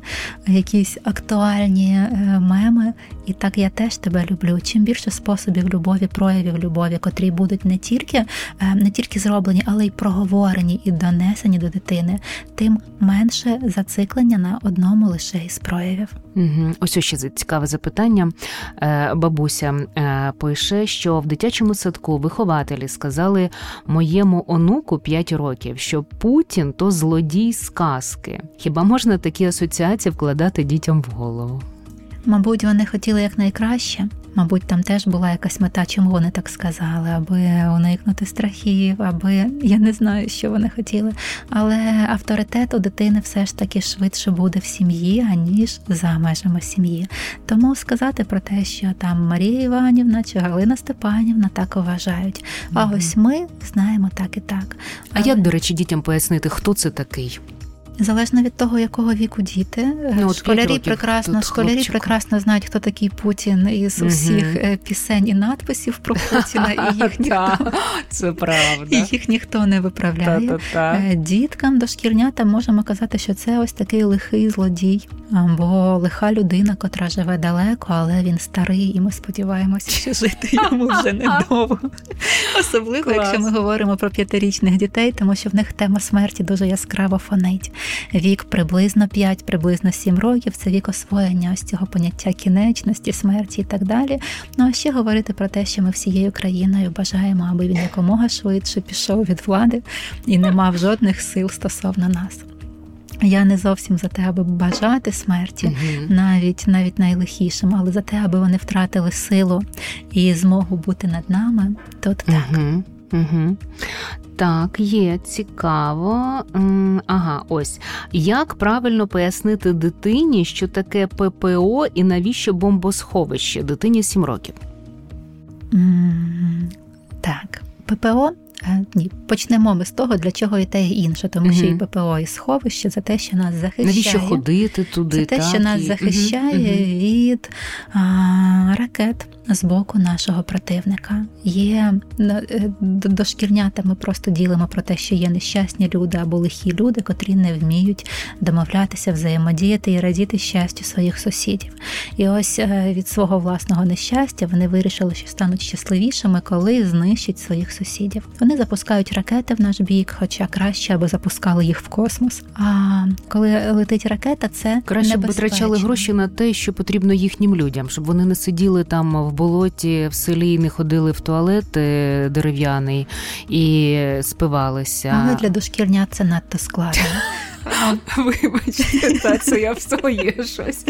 якісь актуальні е, меми. І так я теж тебе люблю. Чим більше способів любові, проявів любові, котрі будуть не тільки е, не тільки зроблені, але й проговорені і донесені до дитини, тим менше зациклення на одному лише із проявів. Угу. Ось ще цікаве запитання. Е, бабуся пише, що в дитячому садку вихователі сказали моєму онуку 5 років, що Путін то злодій сказки. Хіба можна такі асоціації вкладати дітям в голову? Мабуть, вони хотіли якнайкраще. Мабуть, там теж була якась мета, чому вони так сказали, аби уникнути страхів, аби я не знаю, що вони хотіли. Але авторитет у дитини все ж таки швидше буде в сім'ї, аніж за межами сім'ї. Тому сказати про те, що там Марія Іванівна чи Галина Степанівна так вважають. А mm ось ми знаємо так і так. А Але... як, до речі, дітям пояснити, хто це такий? Залежно від того, якого віку діти ну, школярі прекрасно школярі хлопчику. прекрасно знають, хто такий Путін із усіх угу. пісень і надписів про Путіна, і їх ніхто це правда. І їх ніхто не виправляє. Е, діткам дошкільнятам можемо казати, що це ось такий лихий злодій, або лиха людина, котра живе далеко, але він старий, і ми сподіваємося, що жити йому вже недовго. Особливо, Клас. якщо ми говоримо про п'ятирічних дітей, тому що в них тема смерті дуже яскраво фонить. Вік приблизно 5, приблизно 7 років. Це вік освоєння ось цього поняття кінечності, смерті і так далі. Ну а ще говорити про те, що ми всією країною бажаємо, аби він якомога швидше пішов від влади і не мав жодних сил стосовно нас. Я не зовсім за те, аби бажати смерті, uh навіть навіть найлихішим, але за те, аби вони втратили силу і змогу бути над нами, то так. uh Угу. Так, є цікаво. Ага, ось як правильно пояснити дитині, що таке ППО і навіщо бомбосховище дитині 7 років? Так, ППО Е, ні, почнемо ми з того, для чого і те і інше, тому угу. що і ППО, і сховище це те, що нас захищає. Навіщо ходити туди? Це те, так, що нас і... захищає угу. від а, ракет з боку нашого противника. Є е, дошкільнята, ми просто ділимо про те, що є нещасні люди або лихі люди, котрі не вміють домовлятися, взаємодіяти і радіти щастю своїх сусідів. І ось е, від свого власного нещастя вони вирішили, що стануть щасливішими, коли знищать своїх сусідів. Вони запускають ракети в наш бік, хоча краще аби запускали їх в космос. А коли летить ракета, це краще б витрачали гроші на те, що потрібно їхнім людям, щоб вони не сиділи там в болоті в селі, не ходили в туалет дерев'яний і спивалися. Але для дошкільня це надто складно. Вибачте, так, це я в своє щось.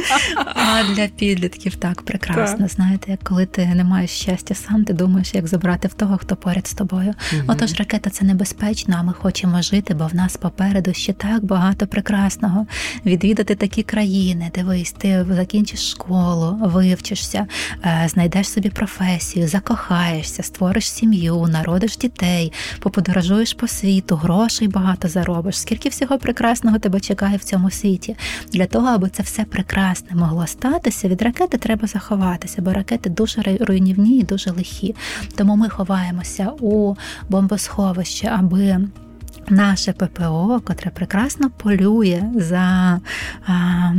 А для підлітків так прекрасно. Так. Знаєте, як коли ти не маєш щастя сам, ти думаєш, як забрати в того, хто поряд з тобою. Угу. Отож, ракета це небезпечно, а ми хочемо жити, бо в нас попереду ще так багато прекрасного. Відвідати такі країни, дивись, ти закінчиш школу, вивчишся, е, знайдеш собі професію, закохаєшся, створиш сім'ю, народиш дітей, поподорожуєш по світу, грошей багато заробиш. Скільки всього прекрасного прекрасного тебе чекає в цьому світі. Для того, аби це все прекрасне могло статися, від ракети треба заховатися, бо ракети дуже руйнівні і дуже лихі. Тому ми ховаємося у бомбосховище, аби. Наше ППО, котре прекрасно полює за а,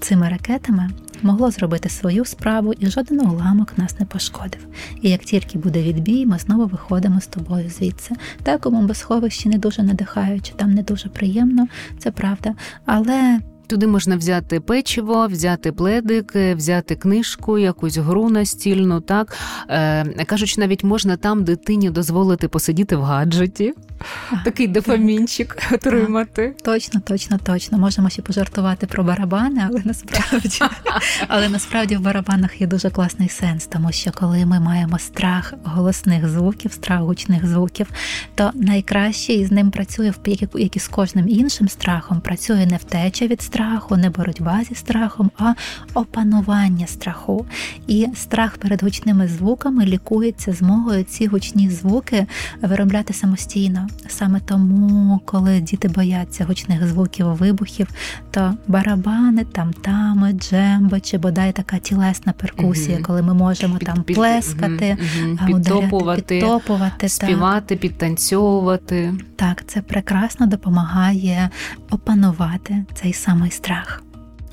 цими ракетами, могло зробити свою справу, і жоден уламок нас не пошкодив. І як тільки буде відбій, ми знову виходимо з тобою звідси. Так у бомбосховищі не дуже надихаючи, там не дуже приємно, це правда. Але Туди можна взяти печиво, взяти пледик, взяти книжку, якусь гру настільну. Так е, кажуть, навіть можна там дитині дозволити посидіти в гаджеті, такий дофамінчик отримати. Точно, точно, точно. Можемо ще пожартувати про барабани, але насправді, але насправді в барабанах є дуже класний сенс, тому що коли ми маємо страх голосних звуків, страх гучних звуків, то найкраще із ним працює як і з кожним іншим страхом, працює не втеча від страху, не боротьба зі страхом, а опанування страху. І страх перед гучними звуками лікується змогою ці гучні звуки виробляти самостійно. Саме тому, коли діти бояться гучних звуків, вибухів, то барабани, там-тами, джемби чи бодай така тілесна перкусія, угу. коли ми можемо під, там під, плескати, угу, підтопувати, підтопувати, співати, підтанцьовувати. Так, це прекрасно допомагає опанувати цей самий страх.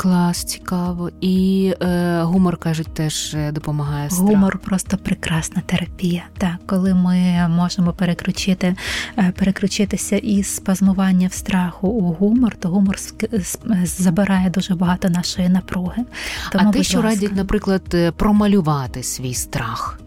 Клас, цікаво. І е, гумор кажуть, теж е, допомагає страх. Гумор просто прекрасна терапія. Так, коли ми можемо переключити, е, переключитися із спазмування в страху у гумор, то гумор забирає дуже багато нашої напруги. Тому, а те, що радять, наприклад, е, промалювати свій страх,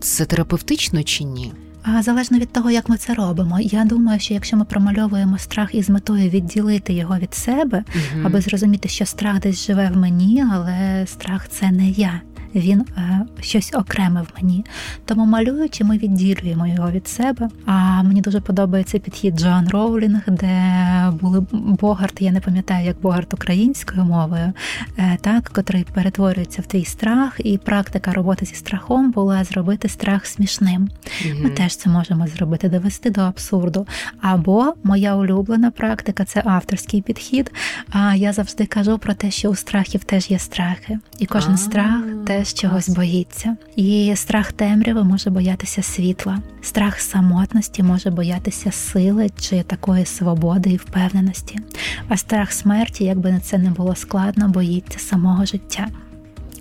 це терапевтично чи ні? А залежно від того, як ми це робимо. Я думаю, що якщо ми промальовуємо страх із метою відділити його від себе, угу. аби зрозуміти, що страх десь живе в мені, але страх це не я він е, щось окреме в мені. Тому малюючи, ми відділюємо його від себе. А мені дуже подобається підхід Джоан Роулінг, де були Богарт, я не пам'ятаю, як Богарт українською мовою, е, так, котрий перетворюється в твій страх, і практика роботи зі страхом була зробити страх смішним. mm Ми теж це можемо зробити, довести до абсурду. Або моя улюблена практика це авторський підхід. А я завжди кажу про те, що у страхів теж є страхи, і кожен страх теж теж чогось боїться. І страх темряви може боятися світла, страх самотності може боятися сили чи такої свободи і впевненості. А страх смерті, якби на це не було складно, боїться самого життя.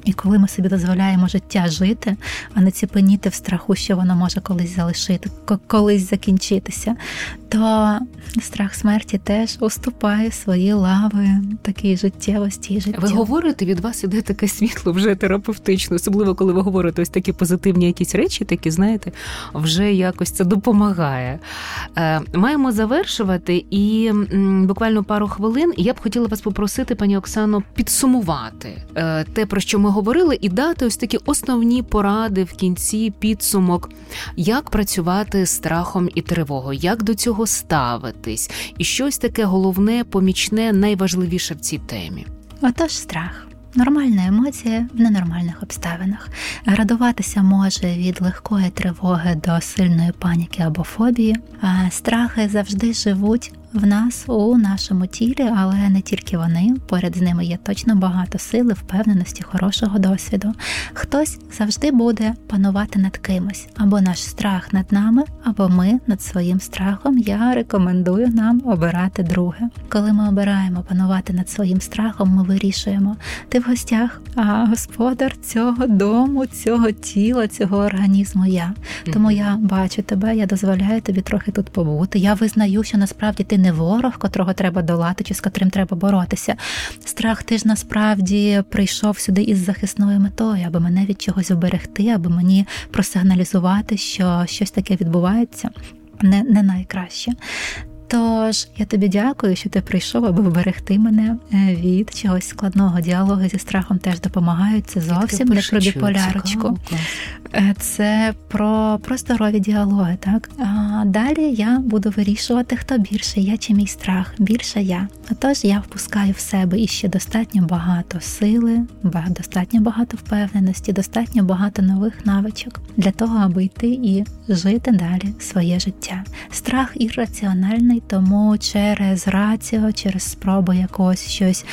І коли ми собі дозволяємо життя жити, а не ціпеніти в страху, що воно може колись залишити, колись закінчитися, то страх смерті теж уступає свої лави такій життєвості і життю. Ви говорите, від вас іде таке світло вже терапевтично, особливо коли ви говорите ось такі позитивні якісь речі, такі, знаєте, вже якось це допомагає. Е, маємо завершувати і буквально пару хвилин. Я б хотіла вас попросити, пані Оксано, підсумувати е, те, про що ми говорили, і дати ось такі основні поради в кінці підсумок, як працювати з страхом і тривогою, як до цього ставитись, і щось таке головне, помічне, найважливіше в цій темі. Отож, страх. Нормальна емоція в ненормальних обставинах. Градуватися може від легкої тривоги до сильної паніки або фобії. А страхи завжди живуть в нас у нашому тілі, але не тільки вони. Поряд з ними є точно багато сили, впевненості, хорошого досвіду. Хтось завжди буде панувати над кимось, або наш страх над нами, або ми над своїм страхом. Я рекомендую нам обирати друге. Коли ми обираємо панувати над своїм страхом, ми вирішуємо. Ти в гостях, а господар цього дому, цього тіла, цього організму я. Тому я бачу тебе, я дозволяю тобі трохи тут побути. Я визнаю, що насправді ти не ворог, котрого треба долати, чи з котрим треба боротися. Страх ти ж насправді прийшов сюди із захисною метою, аби мене від чогось вберегти, аби мені просигналізувати, що щось таке відбувається. Не не найкраще. Тож я тобі дякую, що ти прийшов, аби вберегти мене е, від чогось складного. Діалоги зі страхом теж допомагають. Це зовсім не про біполярочку. Е, це про про здорові діалоги. Так а далі я буду вирішувати, хто більше я чи мій страх. Більше я. Отож, я впускаю в себе іще достатньо багато сили, достатньо багато впевненості, достатньо багато нових навичок для того, аби йти і жити далі своє життя. Страх ірраціональний тому через раціо, через спробу якогось щось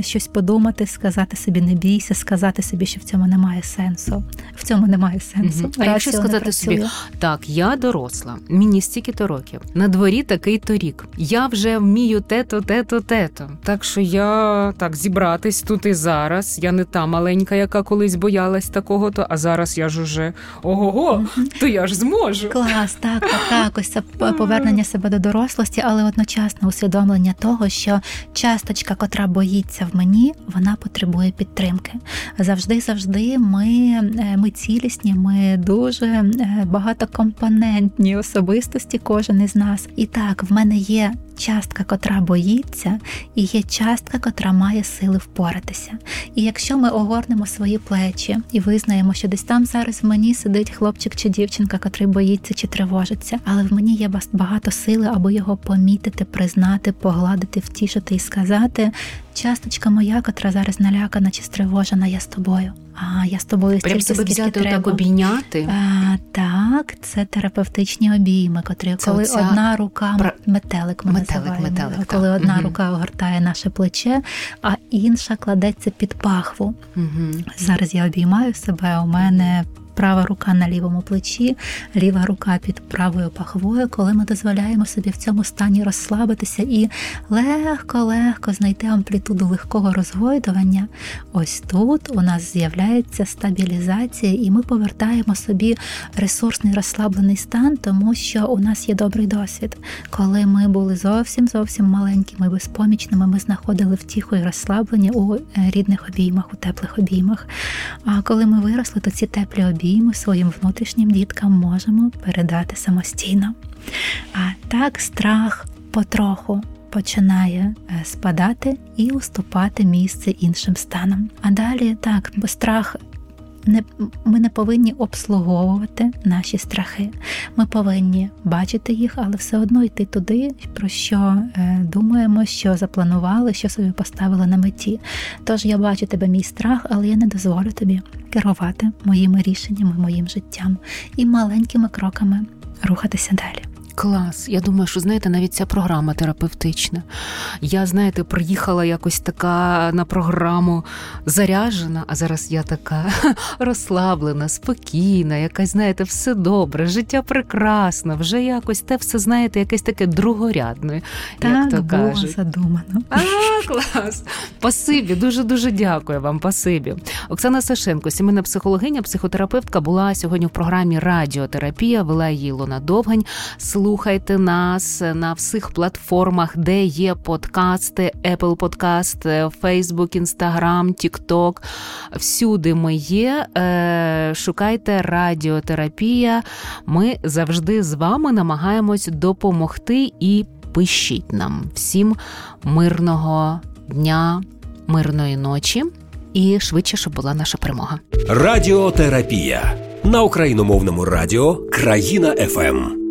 щось подумати, сказати собі не бійся, сказати собі, що в цьому немає сенсу. В цьому немає сенсу. Угу. А якщо сказати собі, так, я доросла, мені стільки-то років, на дворі такий-то рік. Я вже вмію те-то, те-то, те-то. Так що я так зібратись тут і зараз. Я не та маленька, яка колись боялась такого-то, а зараз я ж уже угу. то я ж зможу. Клас, так, так, так. Ось це повернення повернення себе до дорослості, але одночасно усвідомлення того, що часточка, котра боїться в мені, вона потребує підтримки. Завжди, завжди, ми е, ми цілісні, ми дуже е, багатокомпонентні особистості, кожен із нас. І так, в мене є частка, котра боїться, і є частка, котра має сили впоратися. І якщо ми огорнемо свої плечі і визнаємо, що десь там зараз в мені сидить хлопчик чи дівчинка, котрий боїться чи тривожиться, але в мені є багато сили, аби його помітити, признати, погладити, втішити і сказати. Часточка моя, котра зараз налякана чи стривожена, я з тобою. А я з тобою Прям себе взяти так обійняти. А, Так, це терапевтичні обійми, котрі це коли оця... одна рука Про... метелик ми метелик, метелик, коли так. одна угу. рука огортає наше плече, а інша кладеться під пахву. Угу. Зараз я обіймаю себе. У мене права рука на лівому плечі, ліва рука під правою пахвою, коли ми дозволяємо собі в цьому стані розслабитися і легко-легко знайти амплітуду легкого розгойдування. Ось тут у нас з'являється стабілізація, і ми повертаємо собі ресурсний розслаблений стан, тому що у нас є добрий досвід. Коли ми були зовсім зовсім маленькими, безпомічними, ми знаходили втіху і розслаблення у е, рідних обіймах, у теплих обіймах. А коли ми виросли, то ці теплі обійми обійми своїм внутрішнім діткам можемо передати самостійно. А так страх потроху починає е, спадати і уступати місце іншим станам. А далі так, бо страх не ми не повинні обслуговувати наші страхи. Ми повинні бачити їх, але все одно йти туди, про що е, думаємо, що запланували, що собі поставили на меті. Тож я бачу тебе, мій страх, але я не дозволю тобі керувати моїми рішеннями, моїм життям і маленькими кроками рухатися далі. Клас. Я думаю, що знаєте, навіть ця програма терапевтична. Я, знаєте, приїхала якось така на програму заряжена, а зараз я така розслаблена, спокійна, якась, знаєте, все добре, життя прекрасне, вже якось те все, знаєте, якесь таке другорядне. Так, як то було кажуть. задумано. А, клас. Пасибі, дуже-дуже дякую вам, пасибі. Оксана Сашенко, сімейна психологиня, психотерапевтка, була сьогодні в програмі Радіотерапія, вела її Лона Довгань слухайте нас на всіх платформах, де є подкасти, Apple Podcast, Facebook, Instagram, TikTok. Всюди ми є. Е, шукайте радіотерапія. Ми завжди з вами намагаємось допомогти і пишіть нам всім мирного дня, мирної ночі і швидше, щоб була наша перемога. Радіотерапія на україномовному радіо Країна ФМ.